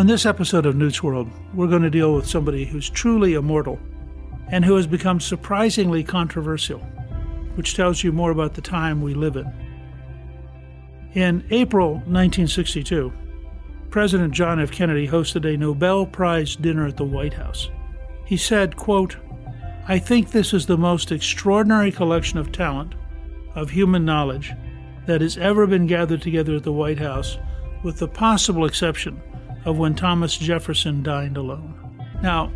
On this episode of Newt's World, we're going to deal with somebody who's truly immortal and who has become surprisingly controversial, which tells you more about the time we live in. In April 1962, President John F. Kennedy hosted a Nobel Prize dinner at the White House. He said, quote, I think this is the most extraordinary collection of talent, of human knowledge, that has ever been gathered together at the White House, with the possible exception of when Thomas Jefferson dined alone. Now,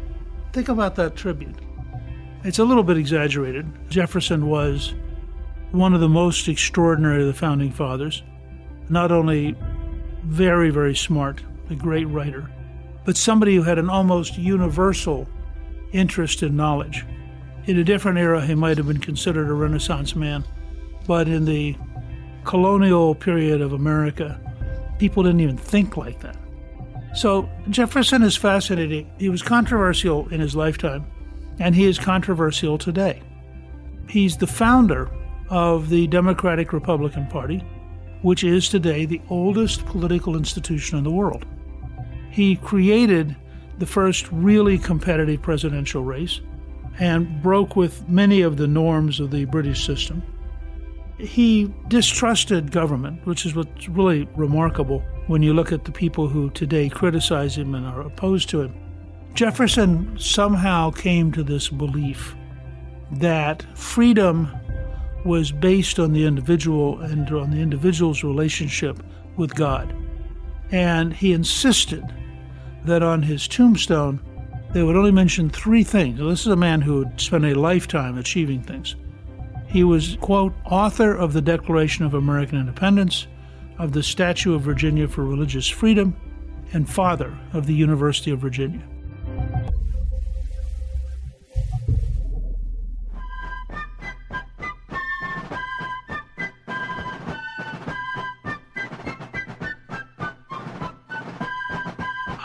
think about that tribute. It's a little bit exaggerated. Jefferson was one of the most extraordinary of the founding fathers, not only very, very smart, a great writer, but somebody who had an almost universal interest in knowledge. In a different era, he might have been considered a Renaissance man, but in the colonial period of America, people didn't even think like that. So Jefferson is fascinating. He was controversial in his lifetime, and he is controversial today. He's the founder of the Democratic Republican Party, which is today the oldest political institution in the world. He created the first really competitive presidential race and broke with many of the norms of the British system. He distrusted government, which is what's really remarkable when you look at the people who today criticize him and are opposed to him. Jefferson somehow came to this belief that freedom was based on the individual and on the individual's relationship with God. And he insisted that on his tombstone, they would only mention three things. This is a man who had spent a lifetime achieving things. He was, quote, author of the Declaration of American Independence, of the Statute of Virginia for Religious Freedom, and father of the University of Virginia.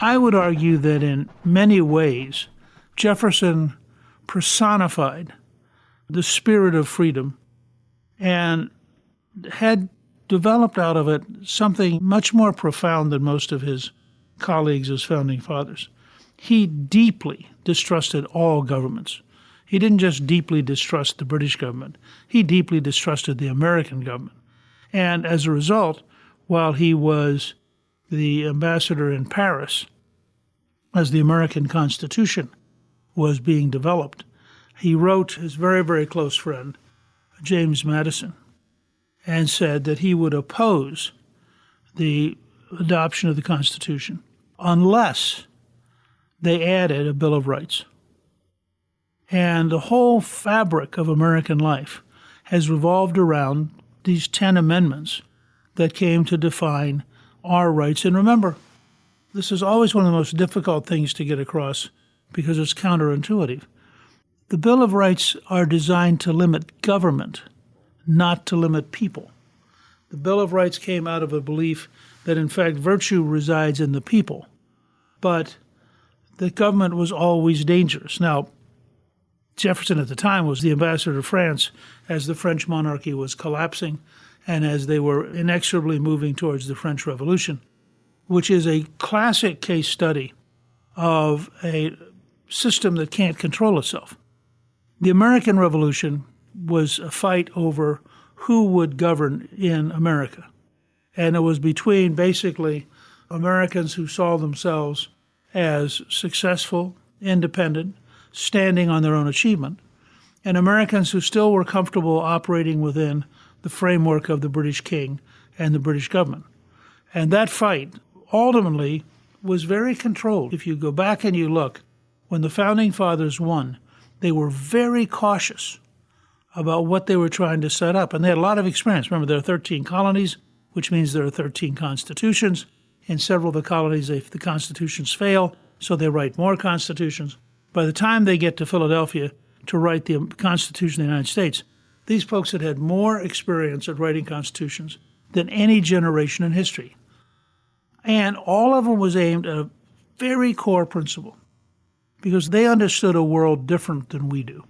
I would argue that in many ways, Jefferson personified the spirit of freedom and had developed out of it something much more profound than most of his colleagues as founding fathers. He deeply distrusted all governments. He didn't just deeply distrust the British government, he deeply distrusted the American government. And as a result, while he was the ambassador in Paris, as the American Constitution was being developed, he wrote his very, very close friend, James Madison, and said that he would oppose the adoption of the Constitution unless they added a Bill of Rights. And the whole fabric of American life has revolved around these 10 amendments that came to define our rights. And remember, this is always one of the most difficult things to get across because it's counterintuitive. The Bill of Rights are designed to limit government, not to limit people. The Bill of Rights came out of a belief that, in fact, virtue resides in the people, but the government was always dangerous. Now, Jefferson at the time was the ambassador to France as the French monarchy was collapsing and as they were inexorably moving towards the French Revolution, which is a classic case study of a system that can't control itself. The American Revolution was a fight over who would govern in America. And it was between basically Americans who saw themselves as successful, independent, standing on their own achievement, and Americans who still were comfortable operating within the framework of the British king and the British government. And that fight ultimately was very controlled. If you go back and you look, when the founding fathers won, they were very cautious about what they were trying to set up. And they had a lot of experience. Remember, there are 13 colonies, which means there are 13 constitutions. In several of the colonies, if the constitutions fail, so they write more constitutions. By the time they get to Philadelphia to write the Constitution of the United States, these folks had had more experience at writing constitutions than any generation in history. And all of them was aimed at a very core principle because they understood a world different than we do.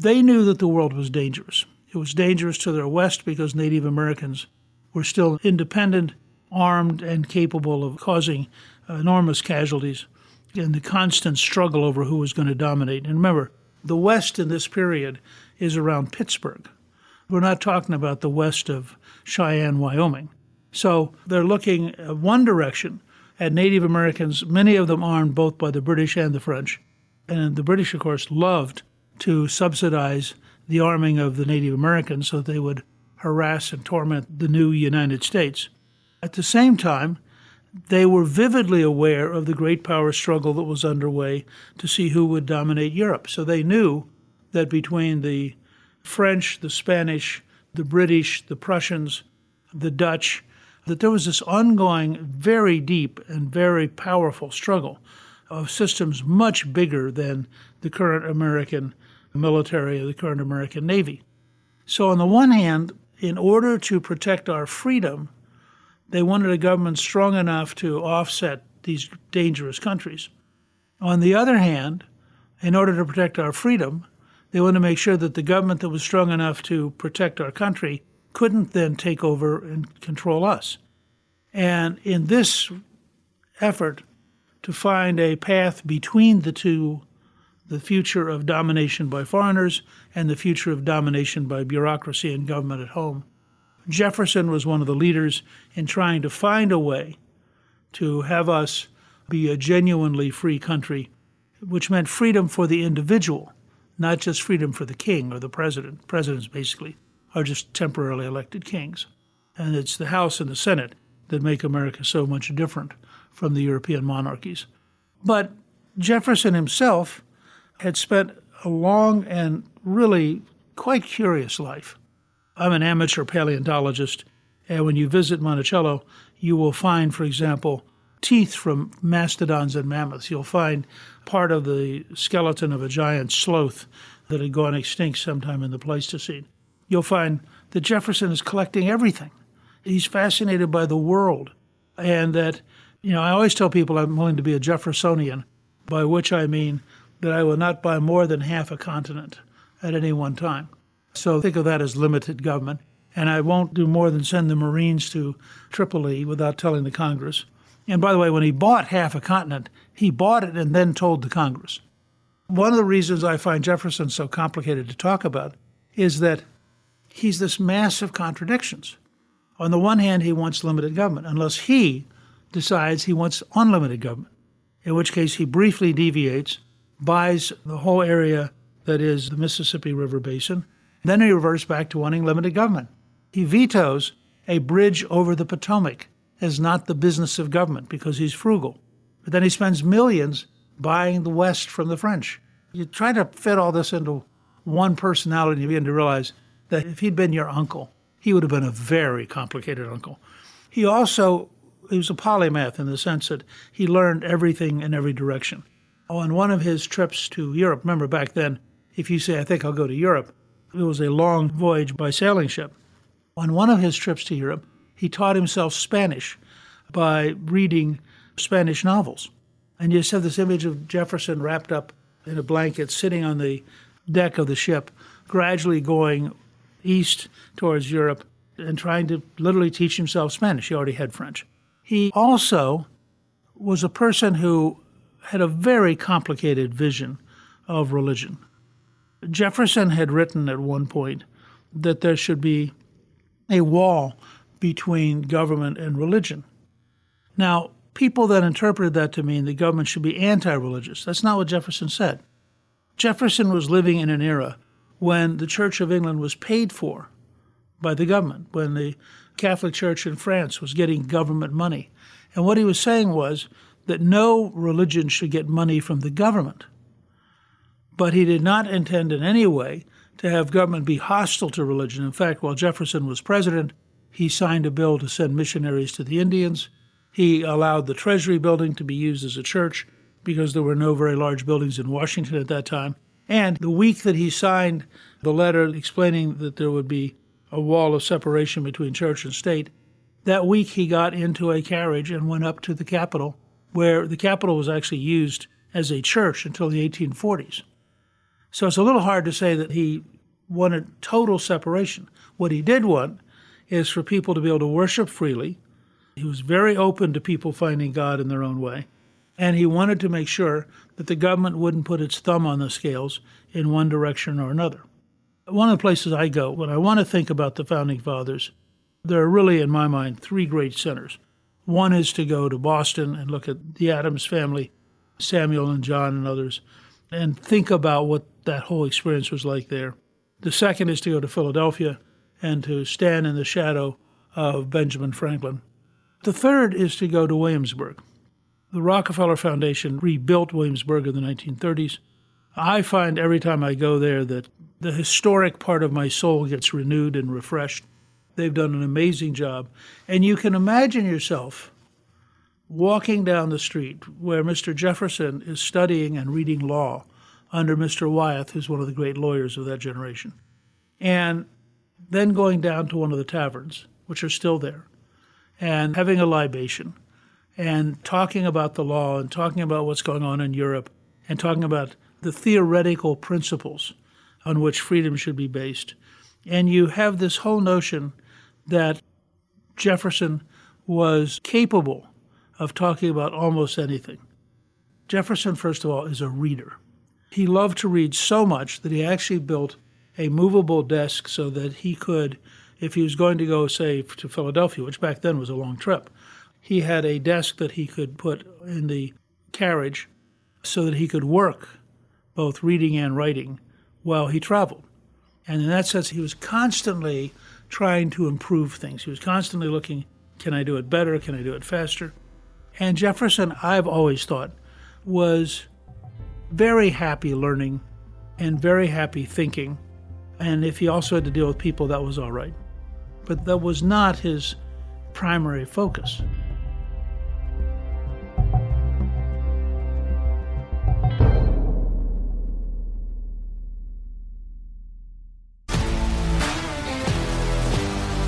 They knew that the world was dangerous. It was dangerous to their west because Native Americans were still independent, armed, and capable of causing enormous casualties in the constant struggle over who was going to dominate. And remember, the West in this period is around Pittsburgh. We're not talking about the west of Cheyenne, Wyoming. So they're looking uh, one direction at Native Americans, many of them armed both by the British and the French. And the British, of course, loved to subsidize the arming of the Native Americans so that they would harass and torment the new United States. At the same time, they were vividly aware of the great power struggle that was underway to see who would dominate Europe. So they knew that between the French, the Spanish, the British, the Prussians, the Dutch, that there was this ongoing, very deep and very powerful struggle of systems much bigger than the current American military of the current American Navy. So, on the one hand, in order to protect our freedom, they wanted a government strong enough to offset these dangerous countries. On the other hand, in order to protect our freedom, they wanted to make sure that the government that was strong enough to protect our country couldn't then take over and control us. And in this effort to find a path between the two, the future of domination by foreigners and the future of domination by bureaucracy and government at home, Jefferson was one of the leaders in trying to find a way to have us be a genuinely free country, which meant freedom for the individual, not just freedom for the king or the president. Presidents basically are just temporarily elected kings. And it's the House and the Senate that make America so much different from the European monarchies. But Jefferson himself had spent a long and really quite curious life. I'm an amateur paleontologist, and when you visit Monticello, you will find, for example, teeth from mastodons and mammoths. You'll find part of the skeleton of a giant sloth that had gone extinct sometime in the Pleistocene. You'll find that Jefferson is collecting everything. He's fascinated by the world, and that, you know, I always tell people I'm willing to be a Jeffersonian, by which I mean that I will not buy more than half a continent at any one time. So think of that as limited government. And I won't do more than send the Marines to Tripoli without telling the Congress. And by the way, when he bought half a continent, he bought it and then told the Congress. One of the reasons I find Jefferson so complicated to talk about is that he's this mass of contradictions. On the one hand, he wants limited government, unless he decides he wants unlimited government, in which case he briefly deviates, buys the whole area that is the Mississippi River Basin, then he reverts back to wanting limited government. He vetoes a bridge over the Potomac as not the business of government because he's frugal. But then he spends millions buying the West from the French. You try to fit all this into one personality and you begin to realize that if he'd been your uncle, he would have been a very complicated uncle. He also he was a polymath in the sense that he learned everything in every direction. Oh, on one of his trips to Europe, remember back then, if you say, I think I'll go to Europe, it was a long voyage by sailing ship. On one of his trips to Europe, he taught himself Spanish by reading Spanish novels. And you just have this image of Jefferson wrapped up in a blanket, sitting on the deck of the ship, gradually going east towards Europe and trying to literally teach himself Spanish. He already had French. He also was a person who had a very complicated vision of religion. Jefferson had written at one point that there should be a wall between government and religion. Now, people then interpreted that to mean the government should be anti religious. That's not what Jefferson said. Jefferson was living in an era when the Church of England was paid for by the government, when the Catholic Church in France was getting government money. And what he was saying was that no religion should get money from the government. But he did not intend in any way to have government be hostile to religion. In fact, while Jefferson was president, he signed a bill to send missionaries to the Indians. He allowed the Treasury building to be used as a church because there were no very large buildings in Washington at that time. And the week that he signed the letter explaining that there would be a wall of separation between church and state, that week he got into a carriage and went up to the Capitol, where the Capitol was actually used as a church until the 1840s. So it's a little hard to say that he wanted total separation. What he did want is for people to be able to worship freely. He was very open to people finding God in their own way. And he wanted to make sure that the government wouldn't put its thumb on the scales in one direction or another. One of the places I go when I want to think about the founding fathers, there are really, in my mind, three great centers. One is to go to Boston and look at the Adams family, Samuel and John and others, and think about what that whole experience was like there. The second is to go to Philadelphia and to stand in the shadow of Benjamin Franklin. The third is to go to Williamsburg. The Rockefeller Foundation rebuilt Williamsburg in the 1930s. I find every time I go there that the historic part of my soul gets renewed and refreshed. They've done an amazing job. And you can imagine yourself walking down the street where Mr. Jefferson is studying and reading law under Mr. Wythe, who's one of the great lawyers of that generation, and then going down to one of the taverns, which are still there, and having a libation, and talking about the law, and talking about what's going on in Europe, and talking about the theoretical principles on which freedom should be based. And you have this whole notion that Jefferson was capable of talking about almost anything. Jefferson, first of all, is a reader. He loved to read so much that he actually built a movable desk so that he could, if he was going to go, say, to Philadelphia, which back then was a long trip, he had a desk that he could put in the carriage so that he could work both reading and writing while he traveled. And in that sense, he was constantly trying to improve things. He was constantly looking can I do it better? Can I do it faster? And Jefferson, I've always thought, was very happy learning and very happy thinking. And if he also had to deal with people, that was all right. But that was not his primary focus.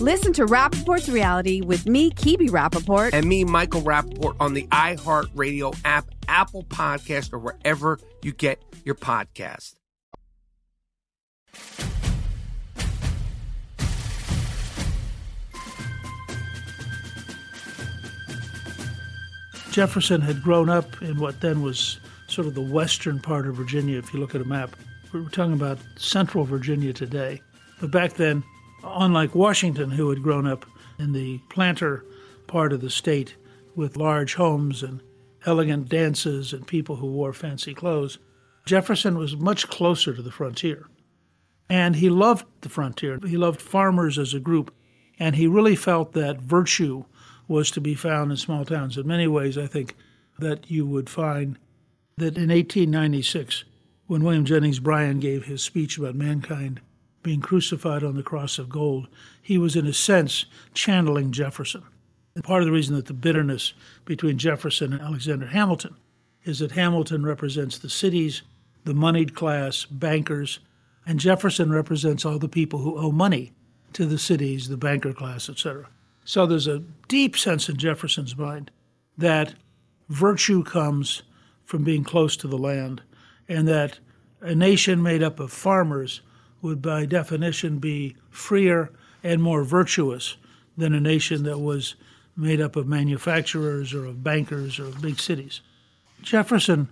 Listen to Rapaport's reality with me, Kebe Rapaport. And me, Michael Rapaport, on the iHeartRadio app, Apple Podcast, or wherever you get your podcast. Jefferson had grown up in what then was sort of the western part of Virginia, if you look at a map. We're talking about central Virginia today. But back then, unlike Washington, who had grown up in the planter part of the state with large homes and elegant dances and people who wore fancy clothes, Jefferson was much closer to the frontier. And he loved the frontier. He loved farmers as a group. And he really felt that virtue was to be found in small towns. In many ways, I think that you would find that in 1896, when William Jennings Bryan gave his speech about mankind being crucified on the cross of gold, he was, in a sense, channeling Jefferson. And part of the reason that the bitterness between Jefferson and Alexander Hamilton is that Hamilton represents the cities, the moneyed class, bankers, and Jefferson represents all the people who owe money to the cities, the banker class, etc. So there's a deep sense in Jefferson's mind that virtue comes from being close to the land, and that a nation made up of farmers would, by definition, be freer and more virtuous than a nation that was made up of manufacturers or of bankers or of big cities. Jefferson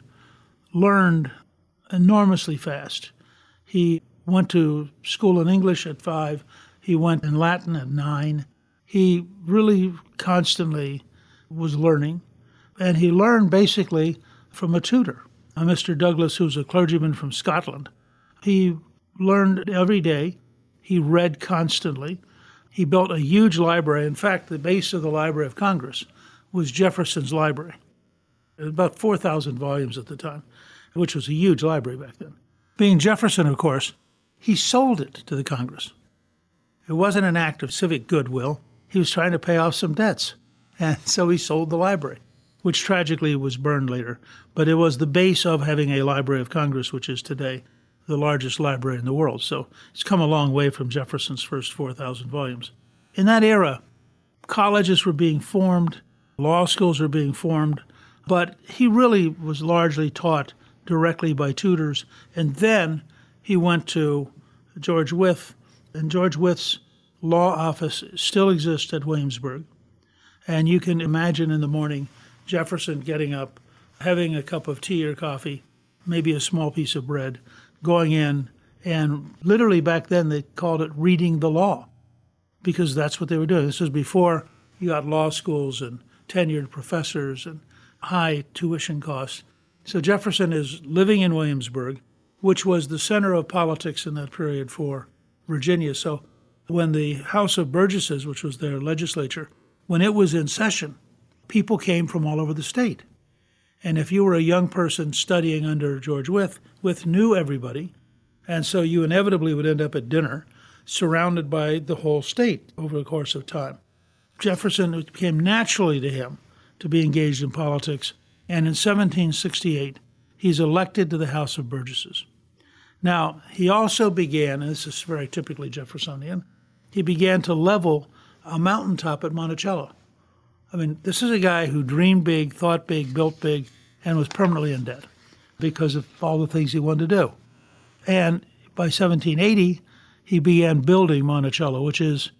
learned enormously fast. He went to school in English at five, he went in Latin at nine. He really constantly was learning, and he learned basically from a tutor, a Mr. Douglas, who's a clergyman from Scotland. He learned every day, he read constantly. He built a huge library. In fact, the base of the Library of Congress was Jefferson's library. About 4,000 volumes at the time, which was a huge library back then. Being Jefferson, of course, he sold it to the Congress. It wasn't an act of civic goodwill. He was trying to pay off some debts. And so he sold the library, which tragically was burned later. But it was the base of having a Library of Congress, which is today the largest library in the world. So it's come a long way from Jefferson's first 4,000 volumes. In that era, colleges were being formed, law schools were being formed, but he really was largely taught directly by tutors. And then he went to George Wythe, and George Wythe's law office still exists at Williamsburg. And you can imagine in the morning Jefferson getting up, having a cup of tea or coffee, maybe a small piece of bread, going in, and literally back then they called it reading the law because that's what they were doing. This was before you got law schools and tenured professors and high tuition costs. So Jefferson is living in Williamsburg, which was the center of politics in that period for Virginia. So when the House of Burgesses, which was their legislature, when it was in session, people came from all over the state. And if you were a young person studying under George Wythe, Wythe knew everybody. And so you inevitably would end up at dinner surrounded by the whole state over the course of time. Jefferson, it came naturally to him to be engaged in politics. And in 1768, he's elected to the House of Burgesses. Now, he also began, and this is very typically Jeffersonian, he began to level a mountaintop at Monticello. I mean, this is a guy who dreamed big, thought big, built big, and was permanently in debt because of all the things he wanted to do. And by 1780, he began building Monticello, which is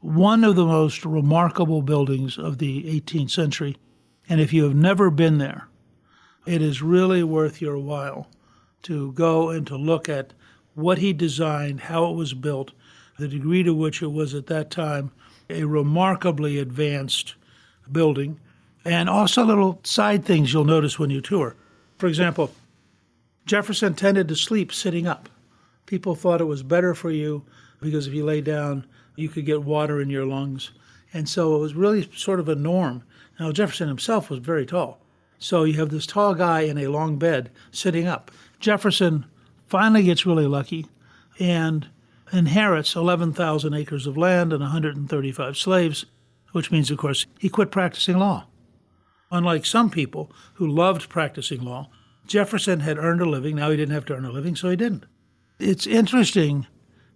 one of the most remarkable buildings of the 18th century. And if you have never been there, it is really worth your while to go and to look at what he designed, how it was built, the degree to which it was at that time a remarkably advanced building, and also little side things you'll notice when you tour. For example, Jefferson tended to sleep sitting up. People thought it was better for you because if you lay down, you could get water in your lungs. And so it was really sort of a norm. Now, Jefferson himself was very tall. So you have this tall guy in a long bed sitting up. Jefferson finally gets really lucky and inherits 11,000 acres of land and 135 slaves which means, of course, he quit practicing law. Unlike some people who loved practicing law, Jefferson had earned a living. Now he didn't have to earn a living, so he didn't. It's interesting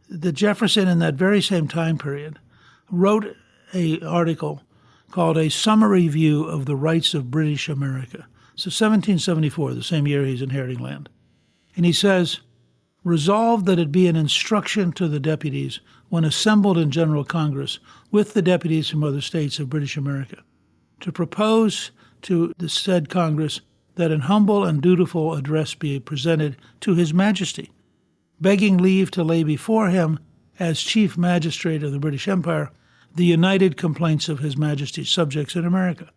that Jefferson, in that very same time period, wrote an article called A Summary View of the Rights of British America. So 1774, the same year he's inheriting land. And he says, resolved that it be an instruction to the deputies when assembled in General Congress with the deputies from other states of British America to propose to the said Congress that an humble and dutiful address be presented to His Majesty, begging leave to lay before him, as Chief Magistrate of the British Empire, the united complaints of His Majesty's subjects in America,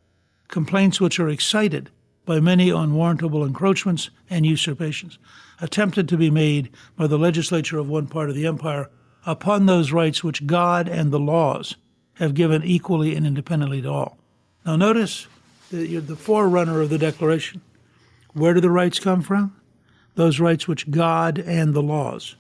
complaints which are excited by many unwarrantable encroachments and usurpations, attempted to be made by the legislature of one part of the empire upon those rights which God and the laws have given equally and independently to all. Now, notice the, the forerunner of the Declaration. Where do the rights come from? Those rights which God and the laws.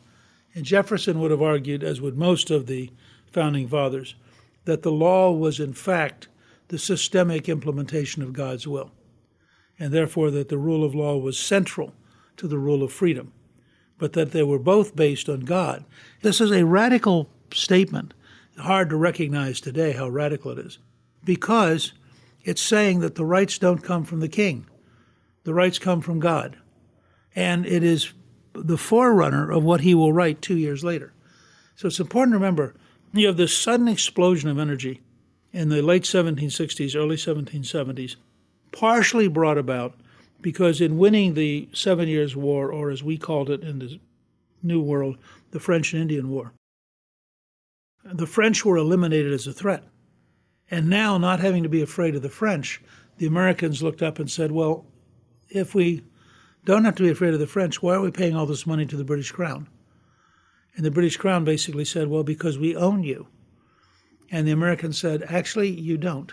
And Jefferson would have argued, as would most of the founding fathers, that the law was in fact the systemic implementation of God's will, and therefore that the rule of law was central to the rule of freedom, but that they were both based on God. This is a radical statement hard to recognize today how radical it is because it's saying that the rights don't come from the king, the rights come from God. And it is the forerunner of what he will write two years later. So it's important to remember you have this sudden explosion of energy in the late 1760s, early 1770s, partially brought about because in winning the Seven Years' War, or as we called it in the New World, the French and Indian War, the French were eliminated as a threat. And now, not having to be afraid of the French, the Americans looked up and said, well, if we don't have to be afraid of the French, why are we paying all this money to the British Crown? And the British Crown basically said, well, because we own you. And the Americans said, actually, you don't.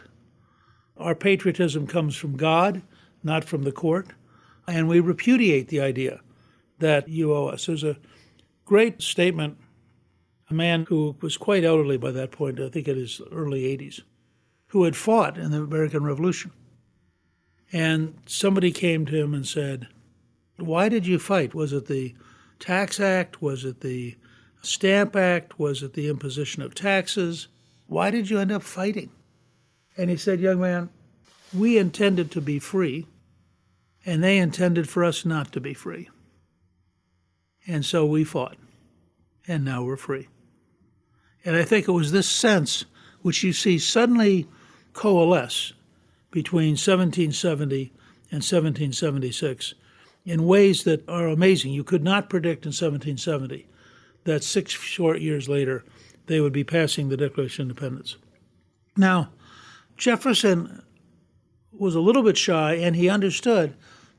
Our patriotism comes from God, not from the court. And we repudiate the idea that you owe us. There's a great statement a man who was quite elderly by that point, I think in his early 80s, who had fought in the American Revolution. And somebody came to him and said, Why did you fight? Was it the Tax Act? Was it the Stamp Act? Was it the imposition of taxes? Why did you end up fighting? And he said, Young man, we intended to be free, and they intended for us not to be free. And so we fought, and now we're free. And I think it was this sense which you see suddenly coalesce between 1770 and 1776 in ways that are amazing. You could not predict in 1770 that six short years later they would be passing the Declaration of Independence. Now, Jefferson was a little bit shy, and he understood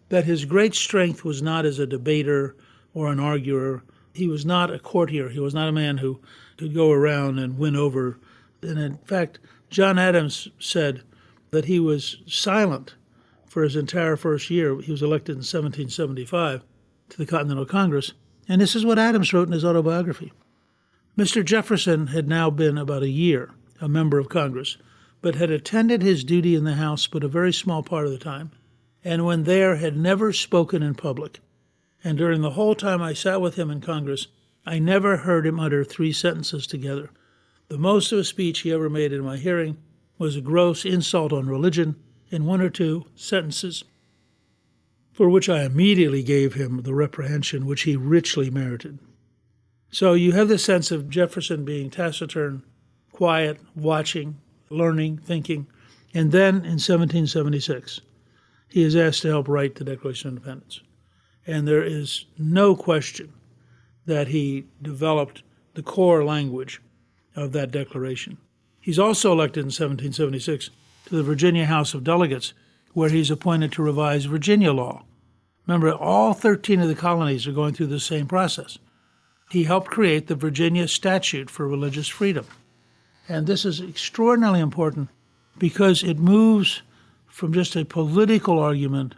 that his great strength was not as a debater or an arguer. He was not a courtier. He was not a man who could go around and win over. And in fact, John Adams said that he was silent for his entire first year. He was elected in 1775 to the Continental Congress. And this is what Adams wrote in his autobiography. Mr. Jefferson had now been about a year a member of Congress, but had attended his duty in the House but a very small part of the time, and when there had never spoken in public. And during the whole time I sat with him in Congress, I never heard him utter three sentences together. The most of a speech he ever made in my hearing was a gross insult on religion in one or two sentences, for which I immediately gave him the reprehension which he richly merited. So you have the sense of Jefferson being taciturn, quiet, watching, learning, thinking. And then in 1776, he is asked to help write the Declaration of Independence. And there is no question that he developed the core language of that declaration. He's also elected in 1776 to the Virginia House of Delegates, where he's appointed to revise Virginia law. Remember, all 13 of the colonies are going through the same process. He helped create the Virginia Statute for Religious Freedom. And this is extraordinarily important because it moves from just a political argument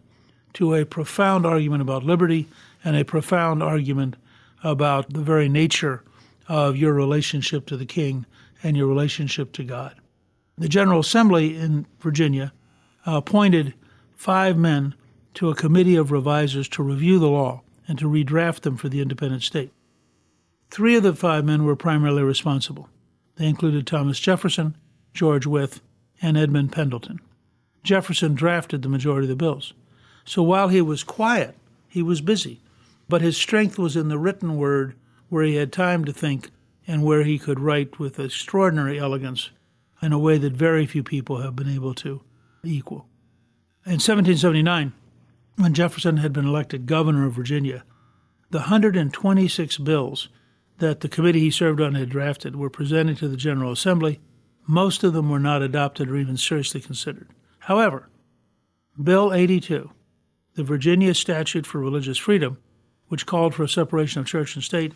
to a profound argument about liberty and a profound argument about the very nature of your relationship to the king and your relationship to God. The General Assembly in Virginia appointed five men to a committee of revisers to review the law and to redraft them for the independent state. Three of the five men were primarily responsible. They included Thomas Jefferson, George Wythe, and Edmund Pendleton. Jefferson drafted the majority of the bills. So while he was quiet, he was busy. But his strength was in the written word, where he had time to think and where he could write with extraordinary elegance in a way that very few people have been able to equal. In 1779, when Jefferson had been elected governor of Virginia, the 126 bills that the committee he served on had drafted were presented to the General Assembly. Most of them were not adopted or even seriously considered. However, Bill 82, the Virginia Statute for Religious Freedom, which called for a separation of church and state,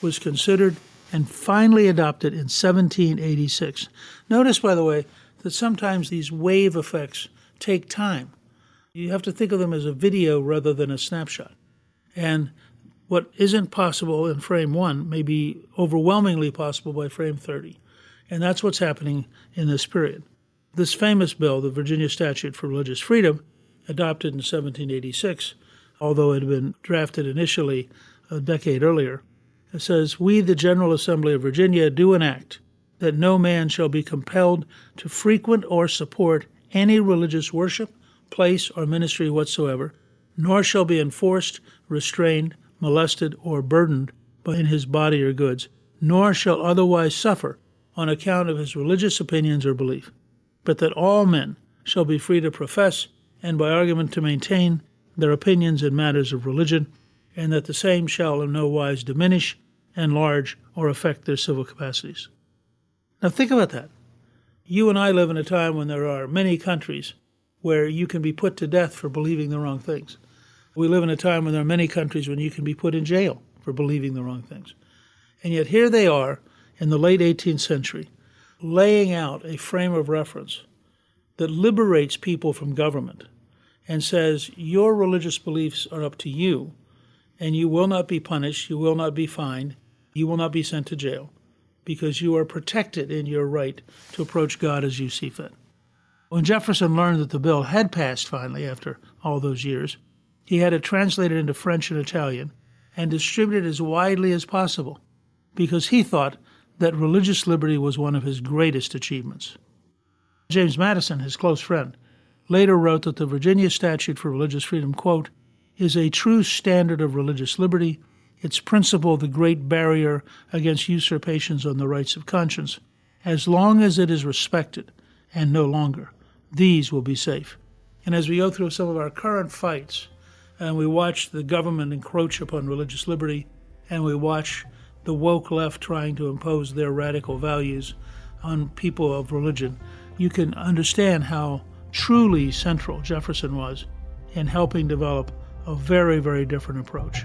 was considered and finally adopted in 1786. Notice, by the way, that sometimes these wave effects take time. You have to think of them as a video rather than a snapshot. And what isn't possible in frame one may be overwhelmingly possible by frame 30. And that's what's happening in this period. This famous bill, the Virginia Statute for Religious Freedom, adopted in 1786, although it had been drafted initially a decade earlier, it says, We, the General Assembly of Virginia, do enact that no man shall be compelled to frequent or support any religious worship, place, or ministry whatsoever, nor shall be enforced, restrained, molested, or burdened in his body or goods, nor shall otherwise suffer on account of his religious opinions or belief, but that all men shall be free to profess and by argument to maintain their opinions in matters of religion, and that the same shall in no wise diminish, enlarge, or affect their civil capacities. Now think about that. You and I live in a time when there are many countries where you can be put to death for believing the wrong things. We live in a time when there are many countries when you can be put in jail for believing the wrong things. And yet here they are in the late 18th century laying out a frame of reference that liberates people from government and says your religious beliefs are up to you and you will not be punished, you will not be fined, you will not be sent to jail because you are protected in your right to approach God as you see fit. When Jefferson learned that the bill had passed finally after all those years, he had it translated into French and Italian, and distributed as widely as possible because he thought that religious liberty was one of his greatest achievements. James Madison, his close friend, later wrote that the Virginia Statute for Religious Freedom, quote, is a true standard of religious liberty, its principle the great barrier against usurpations on the rights of conscience. As long as it is respected, and no longer, these will be safe. And as we go through some of our current fights, and we watch the government encroach upon religious liberty, and we watch the woke left trying to impose their radical values on people of religion, you can understand how truly central Jefferson was in helping develop a very, very different approach.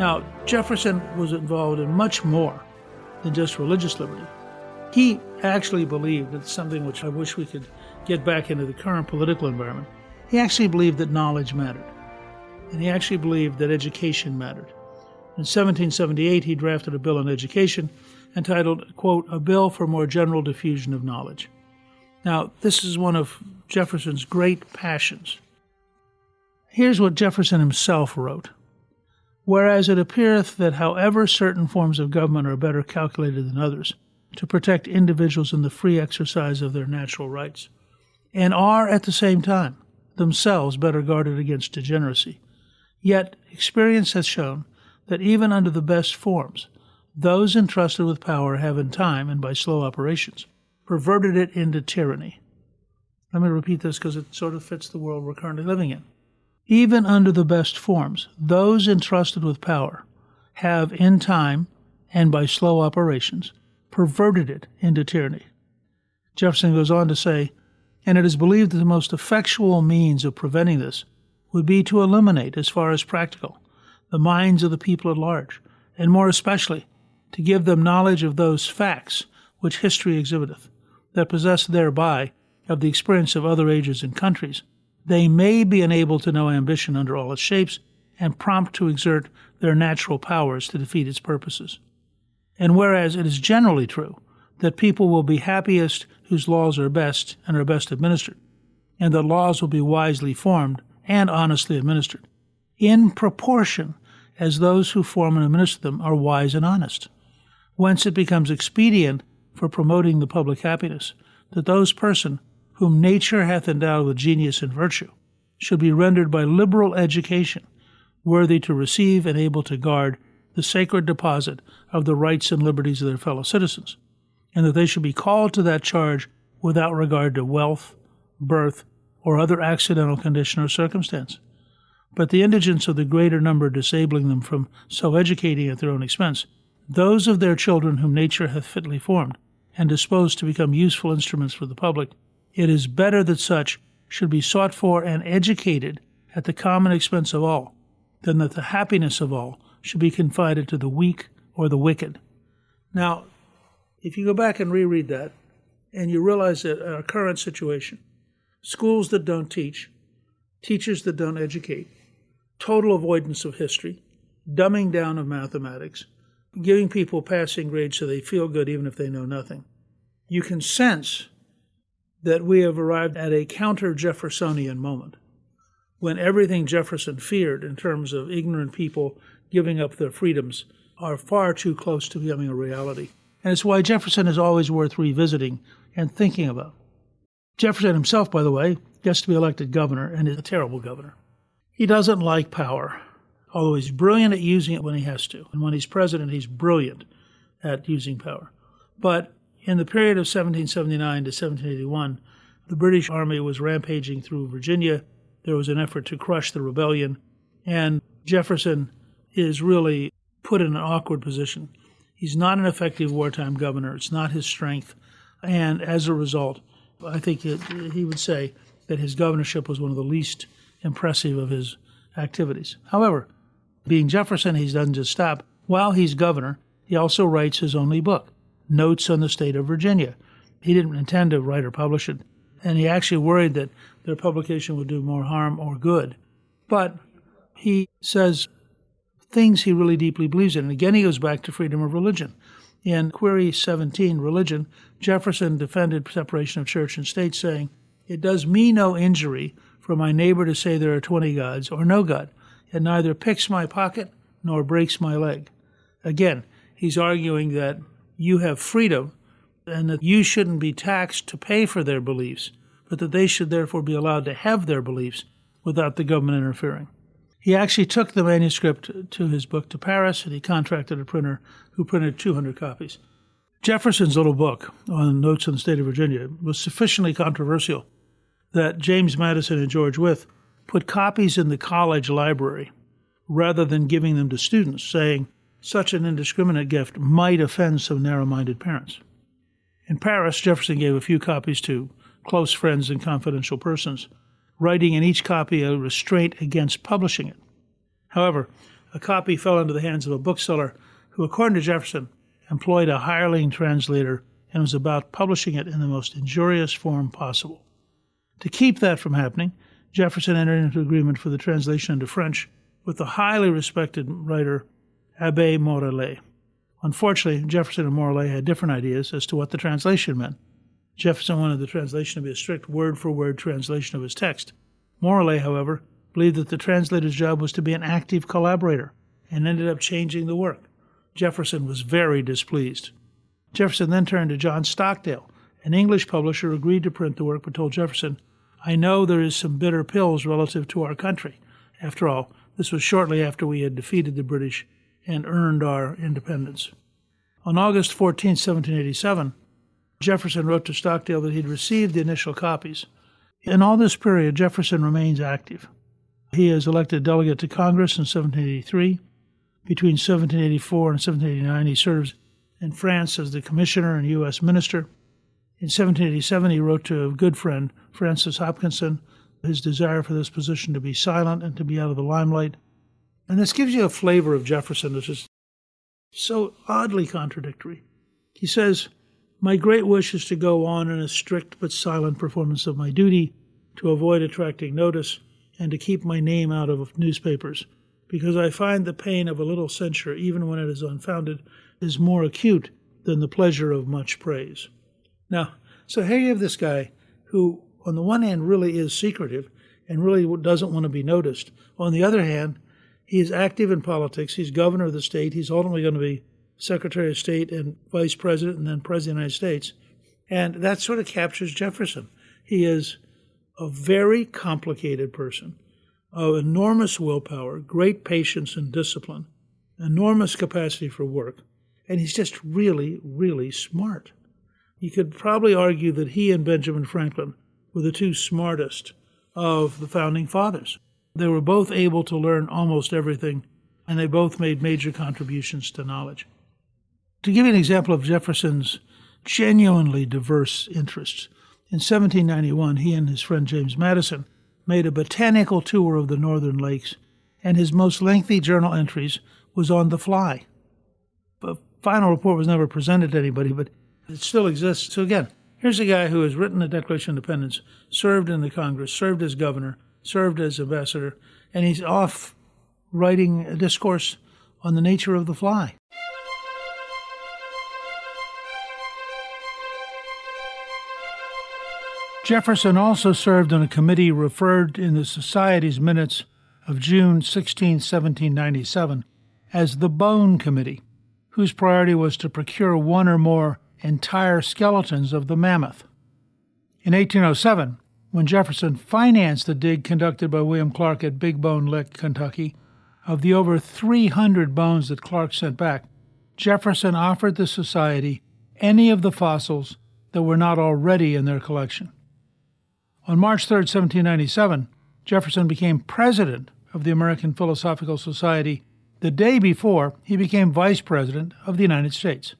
Now, Jefferson was involved in much more than just religious liberty. He actually believed it's something which I wish we could get back into the current political environment. He actually believed that knowledge mattered. And he actually believed that education mattered. In 1778, he drafted a bill on education entitled, quote, A Bill for More General Diffusion of Knowledge. Now, this is one of Jefferson's great passions. Here's what Jefferson himself wrote Whereas it appeareth that however certain forms of government are better calculated than others to protect individuals in the free exercise of their natural rights, and are at the same time themselves better guarded against degeneracy, yet experience has shown that even under the best forms, those entrusted with power have in time and by slow operations perverted it into tyranny. Let me repeat this because it sort of fits the world we're currently living in. Even under the best forms, those entrusted with power have in time and by slow operations perverted it into tyranny. Jefferson goes on to say, and it is believed that the most effectual means of preventing this would be to eliminate, as far as practical, the minds of the people at large, and more especially to give them knowledge of those facts which history exhibiteth, that possessed thereby of the experience of other ages and countries, they may be enabled to know ambition under all its shapes, and prompt to exert their natural powers to defeat its purposes. And whereas it is generally true that people will be happiest whose laws are best and are best administered, and that laws will be wisely formed and honestly administered, in proportion as those who form and administer them are wise and honest whence it becomes expedient for promoting the public happiness that those persons whom nature hath endowed with genius and virtue should be rendered by liberal education worthy to receive and able to guard the sacred deposit of the rights and liberties of their fellow citizens, and that they should be called to that charge without regard to wealth, birth, or other accidental condition or circumstance. But the indigence of the greater number disabling them from so educating at their own expense those of their children whom nature hath fitly formed, and disposed to become useful instruments for the public, it is better that such should be sought for and educated at the common expense of all, than that the happiness of all should be confided to the weak or the wicked. Now, if you go back and reread that, and you realize that our current situation, schools that don't teach, teachers that don't educate, total avoidance of history, dumbing down of mathematics, giving people passing grades so they feel good even if they know nothing. You can sense that we have arrived at a counter Jeffersonian moment when everything Jefferson feared in terms of ignorant people giving up their freedoms are far too close to becoming a reality. And it's why Jefferson is always worth revisiting and thinking about. Jefferson himself, by the way, gets to be elected governor and is a terrible governor. He doesn't like power although he's brilliant at using it when he has to. And when he's president, he's brilliant at using power. But in the period of 1779 to 1781, the British Army was rampaging through Virginia. There was an effort to crush the rebellion. And Jefferson is really put in an awkward position. He's not an effective wartime governor, it's not his strength. And as a result, I think it, he would say that his governorship was one of the least impressive of his activities. However, being Jefferson, he doesn't just stop. While he's governor, he also writes his only book, Notes on the State of Virginia. He didn't intend to write or publish it, and he actually worried that their publication would do more harm or good. But he says things he really deeply believes in. And again, he goes back to freedom of religion. In Query 17, Religion, Jefferson defended separation of church and state, saying, It does me no injury for my neighbor to say there are 20 gods or no God. It neither picks my pocket nor breaks my leg. Again, he's arguing that you have freedom and that you shouldn't be taxed to pay for their beliefs, but that they should therefore be allowed to have their beliefs without the government interfering. He actually took the manuscript to his book to Paris and he contracted a printer who printed 200 copies. Jefferson's little book on Notes on the State of Virginia was sufficiently controversial that James Madison and George Wythe put copies in the college library rather than giving them to students, saying such an indiscriminate gift might offend some narrow minded parents. In Paris, Jefferson gave a few copies to close friends and confidential persons, writing in each copy a restraint against publishing it. However, a copy fell into the hands of a bookseller who, according to Jefferson, employed a hireling translator and was about publishing it in the most injurious form possible. To keep that from happening, Jefferson entered into agreement for the translation into French with the highly respected writer Abbe Morellet. Unfortunately, Jefferson and Morellet had different ideas as to what the translation meant. Jefferson wanted the translation to be a strict word for word translation of his text. Morellet, however, believed that the translator's job was to be an active collaborator and ended up changing the work. Jefferson was very displeased. Jefferson then turned to John Stockdale. An English publisher agreed to print the work, but told Jefferson, I know there is some bitter pills relative to our country. After all, this was shortly after we had defeated the British and earned our independence. On August 14, 1787, Jefferson wrote to Stockdale that he'd received the initial copies. In all this period, Jefferson remains active. He is elected delegate to Congress in 1783. Between 1784 and 1789, he serves in France as the commissioner and U.S. minister. In 1787, he wrote to a good friend, Francis Hopkinson, his desire for this position to be silent and to be out of the limelight. And this gives you a flavor of Jefferson, which is so oddly contradictory. He says, My great wish is to go on in a strict but silent performance of my duty, to avoid attracting notice, and to keep my name out of newspapers, because I find the pain of a little censure, even when it is unfounded, is more acute than the pleasure of much praise. Now, so here you have this guy who, on the one hand, really is secretive and really doesn't want to be noticed. On the other hand, he is active in politics. He's governor of the state. He's ultimately going to be Secretary of State and Vice President and then President of the United States. And that sort of captures Jefferson. He is a very complicated person of enormous willpower, great patience and discipline, enormous capacity for work, and he's just really, really smart. You could probably argue that he and Benjamin Franklin were the two smartest of the founding fathers. They were both able to learn almost everything, and they both made major contributions to knowledge. To give you an example of Jefferson's genuinely diverse interests, in 1791 he and his friend James Madison made a botanical tour of the northern lakes, and his most lengthy journal entries was on the fly. The final report was never presented to anybody, but it still exists. So again, here's a guy who has written the Declaration of Independence, served in the Congress, served as governor, served as ambassador, and he's off writing a discourse on the nature of the fly. Jefferson also served on a committee referred in the Society's minutes of June 16, 1797, as the Bone Committee, whose priority was to procure one or more entire skeletons of the mammoth. In 1807, when Jefferson financed the dig conducted by William Clark at Big Bone Lick, Kentucky, of the over 300 bones that Clark sent back, Jefferson offered the Society any of the fossils that were not already in their collection. On March 3, 1797, Jefferson became president of the American Philosophical Society the day before he became vice president of the United States.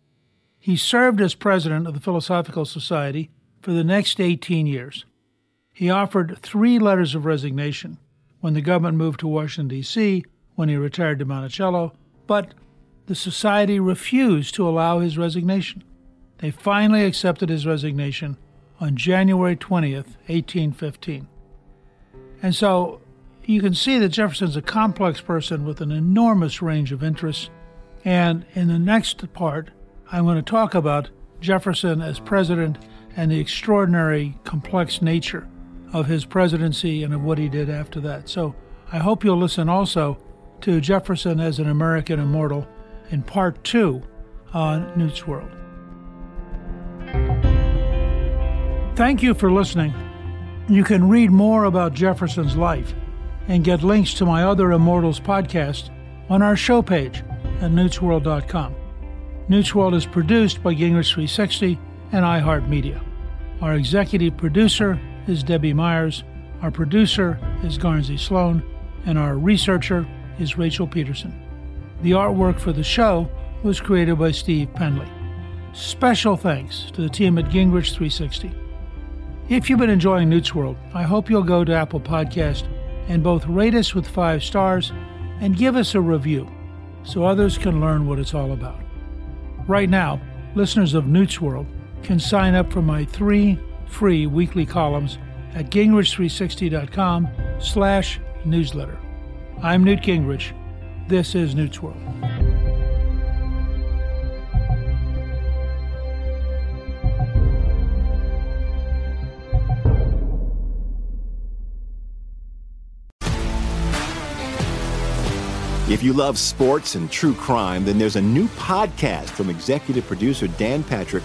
He served as president of the Philosophical Society for the next 18 years. He offered three letters of resignation when the government moved to Washington, D.C., when he retired to Monticello, but the Society refused to allow his resignation. They finally accepted his resignation on January 20th, 1815. And so you can see that Jefferson's a complex person with an enormous range of interests. And in the next part, I'm going to talk about Jefferson as president and the extraordinary complex nature of his presidency and of what he did after that. So I hope you'll listen also to Jefferson as an American immortal in part two on Newt's World. Thank you for listening. You can read more about Jefferson's life and get links to my other Immortals podcast on our show page at newtsworld.com. Newt's World is produced by Gingrich 360 and iHeartMedia. Our executive producer is Debbie Myers, our producer is Garnsey Sloan, and our researcher is Rachel Peterson. The artwork for the show was created by Steve Penley. Special thanks to the team at Gingrich 360. If you've been enjoying Newt's World, I hope you'll go to Apple Podcast and both rate us with five stars and give us a review so others can learn what it's all about. Right now, listeners of Newt's World can sign up for my three free weekly columns at gingrich360.com slash newsletter. I'm Newt Gingrich. This is Newt's World. If you love sports and true crime, then there's a new podcast from executive producer Dan Patrick